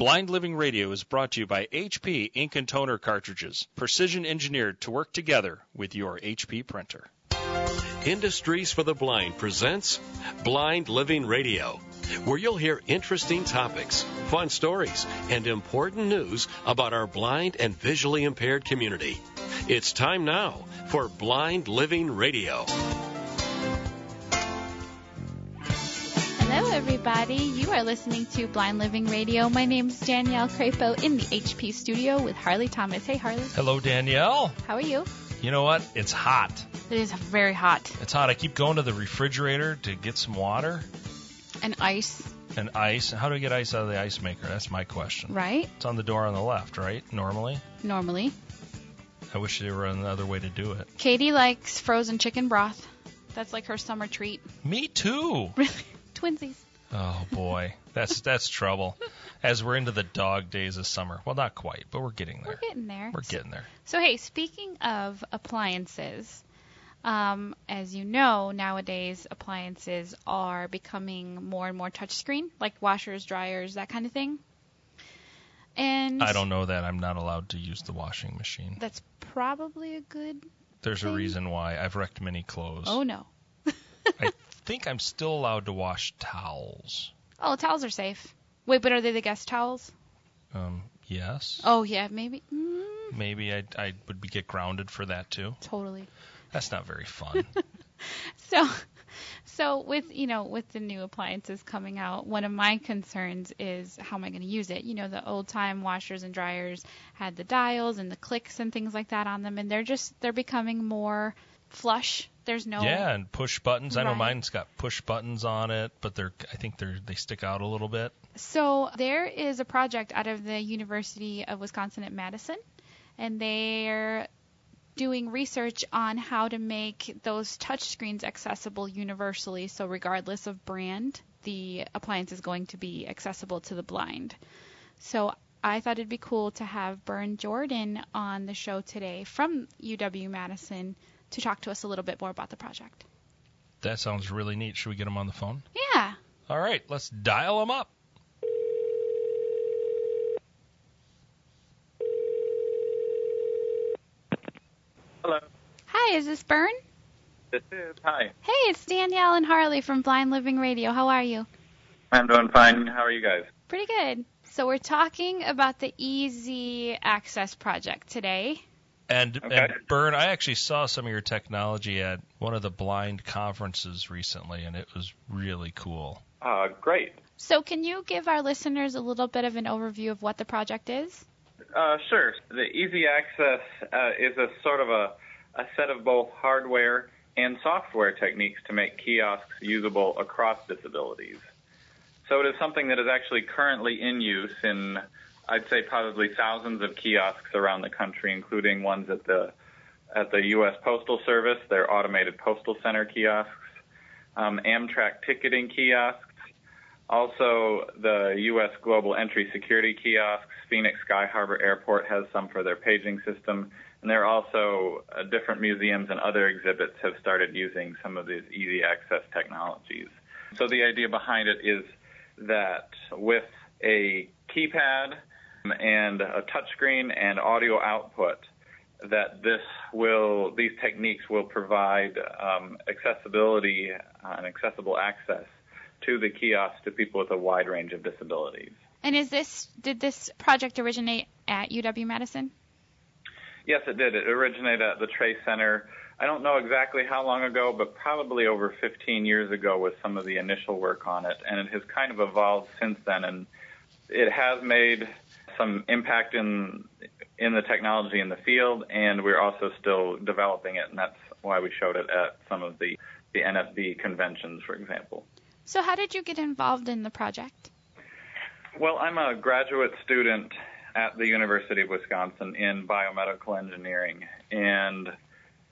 Blind Living Radio is brought to you by HP Ink and Toner cartridges, precision engineered to work together with your HP printer. Industries for the Blind presents Blind Living Radio, where you'll hear interesting topics, fun stories, and important news about our blind and visually impaired community. It's time now for Blind Living Radio. Hello, everybody. You are listening to Blind Living Radio. My name is Danielle Crapo in the HP studio with Harley Thomas. Hey, Harley. Hello, Danielle. How are you? You know what? It's hot. It is very hot. It's hot. I keep going to the refrigerator to get some water And ice, and ice. How do I get ice out of the ice maker? That's my question. right? It's on the door on the left, right? Normally. Normally. I wish there were another way to do it. Katie likes frozen chicken broth. That's like her summer treat. Me too. Really? Twinsies. Oh boy, that's that's trouble. As we're into the dog days of summer. Well, not quite, but we're getting there. We're getting there. We're getting there. So, hey, speaking of appliances, um, as you know, nowadays appliances are becoming more and more touchscreen, like washers, dryers, that kind of thing. And I don't know that I'm not allowed to use the washing machine. That's probably a good. There's a reason why I've wrecked many clothes. Oh no. I think I'm still allowed to wash towels. Oh, towels are safe. Wait, but are they the guest towels? Um, yes. Oh yeah, maybe. Mm, Maybe I I would be, get grounded for that too. totally. That's not very fun. So, so with you know with the new appliances coming out, one of my concerns is how am I going to use it? You know, the old time washers and dryers had the dials and the clicks and things like that on them, and they're just they're becoming more flush. There's no yeah, and push buttons. I know Right. mine's got push buttons on it, but they're I think they're they stick out a little bit. So there is a project out of the University of Wisconsin at Madison, and they're doing research on how to make those touchscreens accessible universally. So regardless of brand, the appliance is going to be accessible to the blind. So I thought it'd be cool to have Bern Jordan on the show today from UW Madison to talk to us a little bit more about the project. That sounds really neat. Should we get them on the phone? Yeah. All right, let's dial them up. Hello. Hi, is this Bern? This is. Hi. Hey, it's Danielle and Harley from Blind Living Radio. How are you? I'm doing fine. How are you guys? Pretty good. So we're talking about the EZ Access project today. And, Okay. and Bern, I actually saw some of your technology at one of the blind conferences recently, and it was really cool. Uh, great. So can you give our listeners a little bit of an overview of what the project is? Uh, sure. The EZ Access uh, is a sort of a, a set of both hardware and software techniques to make kiosks usable across disabilities. So it is something that is actually currently in use in, I'd say, probably thousands of kiosks around the country, including ones at the at the U.S. Postal Service, their automated postal center kiosks, um, Amtrak ticketing kiosks, also the U.S. Global Entry Security kiosks. Phoenix Sky Harbor Airport has some for their paging system, and there are also uh, different museums and other exhibits have started using some of these EZ Access technologies. So the idea behind it is that with a keypad and a touchscreen and audio output, that this will these techniques will provide um, accessibility uh, and accessible access to the kiosk to people with a wide range of disabilities. And is this did this project originate at UW Madison? Yes, it did. It originated at the Trace Center. I don't know exactly how long ago, but probably over 15 years ago was some of the initial work on it, and it has kind of evolved since then. And it has made some impact in in the technology in the field, and we're also still developing it, and that's why we showed it at some of the the NFB conventions, for example. So how did you get involved in the project? Well, I'm a graduate student at the University of Wisconsin in biomedical engineering, and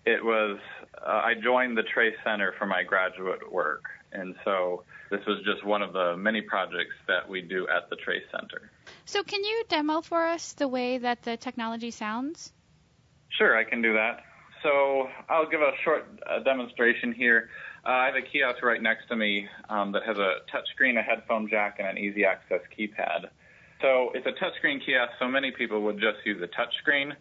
it was uh, I joined the Trace Center for my graduate work, and so this was just one of the many projects that we do at the Trace Center. So can you demo for us the way that the technology sounds? Sure, I can do that. So I'll give a short uh, demonstration here. Uh, I have a kiosk right next to me um, that has a touchscreen, a headphone jack, and an EZ Access keypad. So it's a touchscreen kiosk, so many people would just use a touchscreen.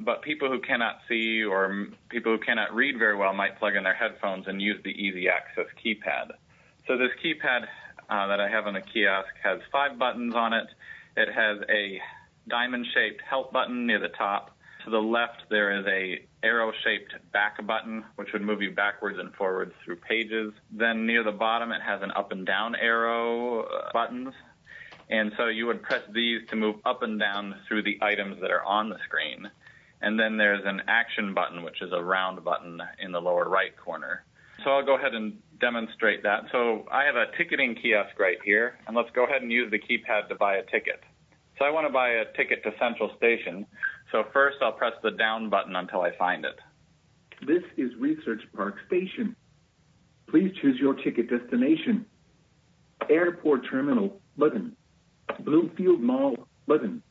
But people who cannot see or people who cannot read very well might plug in their headphones and use the EZ Access keypad. So this keypad uh, that I have on the kiosk has five buttons on it. It has a diamond-shaped help button near the top. To the left, there is a arrow-shaped back button, which would move you backwards and forwards through pages. Then near the bottom, it has an up and down arrow uh, buttons. And so you would press these to move up and down through the items that are on the screen. And then there's an action button, which is a round button in the lower right corner. So I'll go ahead and demonstrate that. So I have a ticketing kiosk right here, and let's go ahead and use the keypad to buy a ticket. So I want to buy a ticket to Central Station. So first I'll press the down button until I find it. This is Research Park Station. Please choose your ticket destination. Airport Terminal button. Bloomfield Mall button.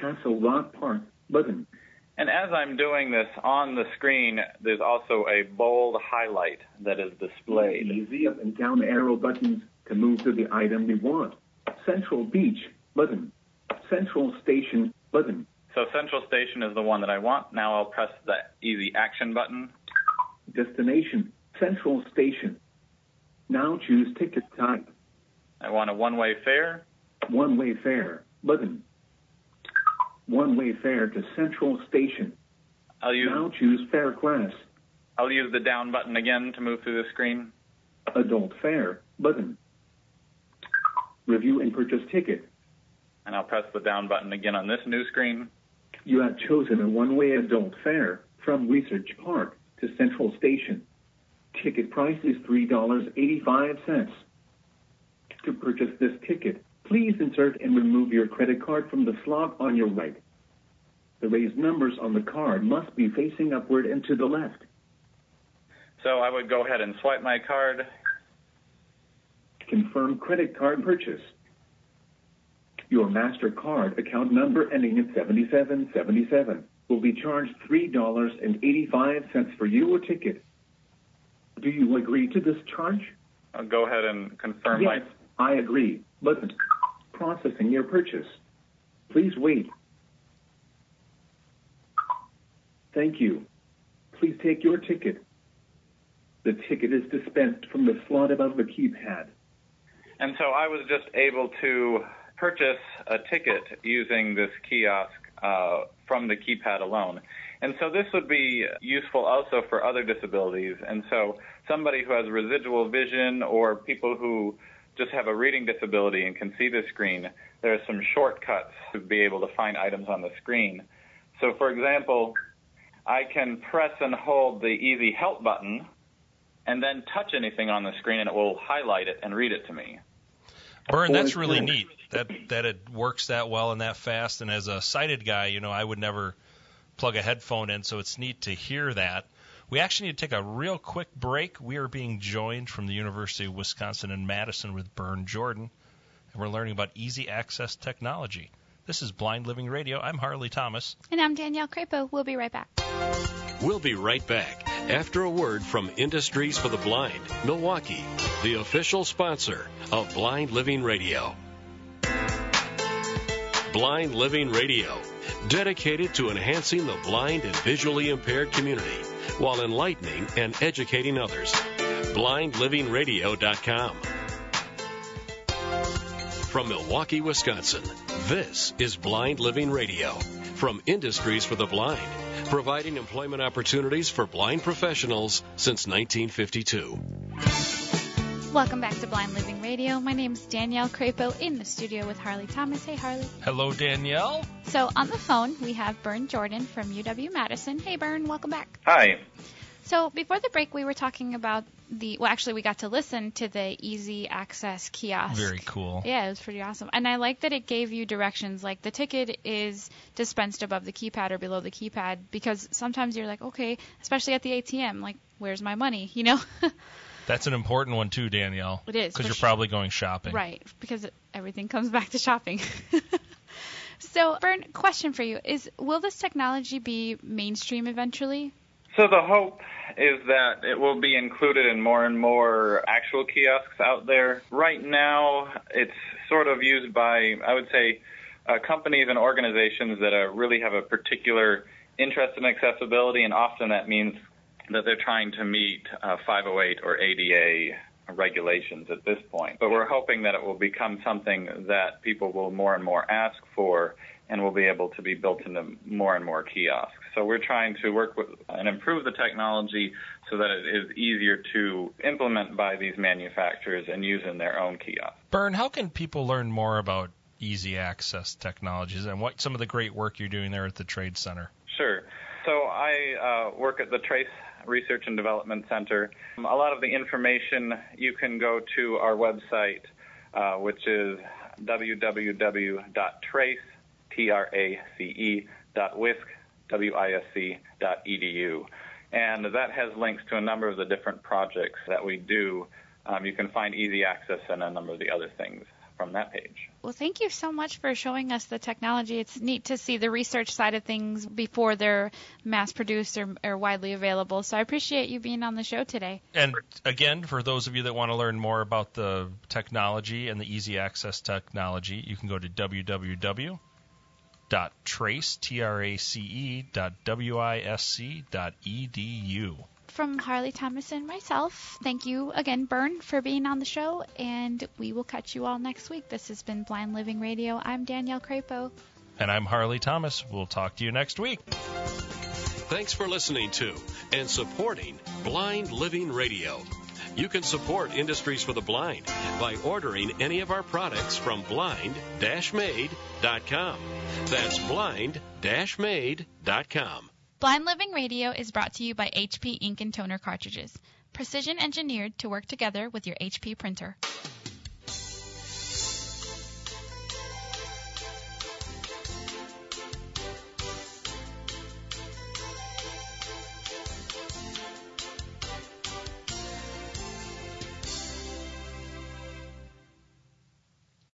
Castle Rock Park button. And as I'm doing this on the screen, there's also a bold highlight that is displayed. Easy up and down arrow buttons to move to the item we want. Central Beach button. Central Station button. So Central Station is the one that I want. Now I'll press the easy action button. Destination Central Station. Now choose ticket type. I want a one-way fare. One-way fare button one-way fare to Central Station. I'll use now choose fare class. I'll use the down button again to move through the screen. Adult fare button. Review and purchase ticket. And I'll press the down button again on this new screen. You have chosen a one-way adult fare from Research Park to Central Station. Ticket price is $3.85. To purchase this ticket, Please insert and remove your credit card from the slot on your right. The raised numbers on the card must be facing upward and to the left. So I would go ahead and swipe my card. Confirm credit card purchase. Your MasterCard account number ending in 7777 will be charged $3.85 for your ticket. Do you agree to this charge? I'll go ahead and confirm yes, my... I agree. But processing your purchase. Please wait. Thank you. Please take your ticket. The ticket is dispensed from the slot above the keypad. And so I was just able to purchase a ticket using this kiosk uh, from the keypad alone. And so this would be useful also for other disabilities. And so somebody who has residual vision or people who just have a reading disability and can see the screen, there are some shortcuts to be able to find items on the screen. So, for example, I can press and hold the Easy Help button and then touch anything on the screen and it will highlight it and read it to me. Bern, that's really neat that that it works that well and that fast. And as a sighted guy, you know, I would never plug a headphone in, so it's neat to hear that. We actually need to take a real quick break. We are being joined from the University of Wisconsin in Madison with Bern Jordan, and we're learning about EZ Access technology. This is Blind Living Radio. I'm Harley Thomas. And I'm Danielle Crapo. We'll be right back. We'll be right back after a word from Industries for the Blind, Milwaukee, the official sponsor of Blind Living Radio. Blind Living Radio, dedicated to enhancing the blind and visually impaired community while enlightening and educating others. BlindLivingRadio.com. From Milwaukee, Wisconsin, this is Blind Living Radio from Industries for the Blind, providing employment opportunities for blind professionals since 1952. Welcome back to Blind Living Radio. My name is Danielle Crapo in the studio with Harley Thomas. Hey, Harley. Hello, Danielle. So on the phone, we have Bern Jordan from UW Madison. Hey, Bern, welcome back. Hi. So before the break, we were talking about the. Well, actually, we got to listen to the EZ Access kiosk. Very cool. Yeah, it was pretty awesome, and I like that it gave you directions. Like the ticket is dispensed above the keypad or below the keypad because sometimes you're like, okay, especially at the ATM, like where's my money? You know. That's an important one too, Danielle. It is because you're sh- probably going shopping. Right, because everything comes back to shopping. so, Bern, question for you is: Will this technology be mainstream eventually? So the hope is that it will be included in more and more actual kiosks out there. Right now, it's sort of used by, I would say, uh, companies and organizations that uh, really have a particular interest in accessibility, and often that means that they're trying to meet uh, 508 or ADA regulations at this point. But we're hoping that it will become something that people will more and more ask for and will be able to be built into more and more kiosks. So we're trying to work with and improve the technology so that it is easier to implement by these manufacturers and use in their own kiosks. Bern, how can people learn more about EZ Access technologies and what some of the great work you're doing there at the Trace Center? Sure. So I uh, work at the Trace Research and Development Center. a lot of the information you can go to our website, uh, which is www.trace, T-R-A-C-E, dot wisc, W-I-S-C, dot edu. And that has links to a number of the different projects that we do. Um, you can find EZ Access and a number of the other things from that page. Well, thank you so much for showing us the technology. It's neat to see the research side of things before they're mass produced or, or, widely available. So I appreciate you being on the show today. And again, for those of you that want to learn more about the technology and the EZ Access technology, you can go to www trace t r a c e dot w i s c dot e d u from Harley Thomas and myself, thank you again, Bern, for being on the show, and we will catch you all next week. This has been Blind Living Radio. I'm Danielle Crapo. And I'm Harley Thomas. We'll talk to you next week. Thanks for listening to and supporting Blind Living Radio. You can support Industries for the Blind by ordering any of our products from blind-made.com. That's blind-made.com. Blind Living Radio is brought to you by HP ink and toner cartridges, precision engineered to work together with your HP printer.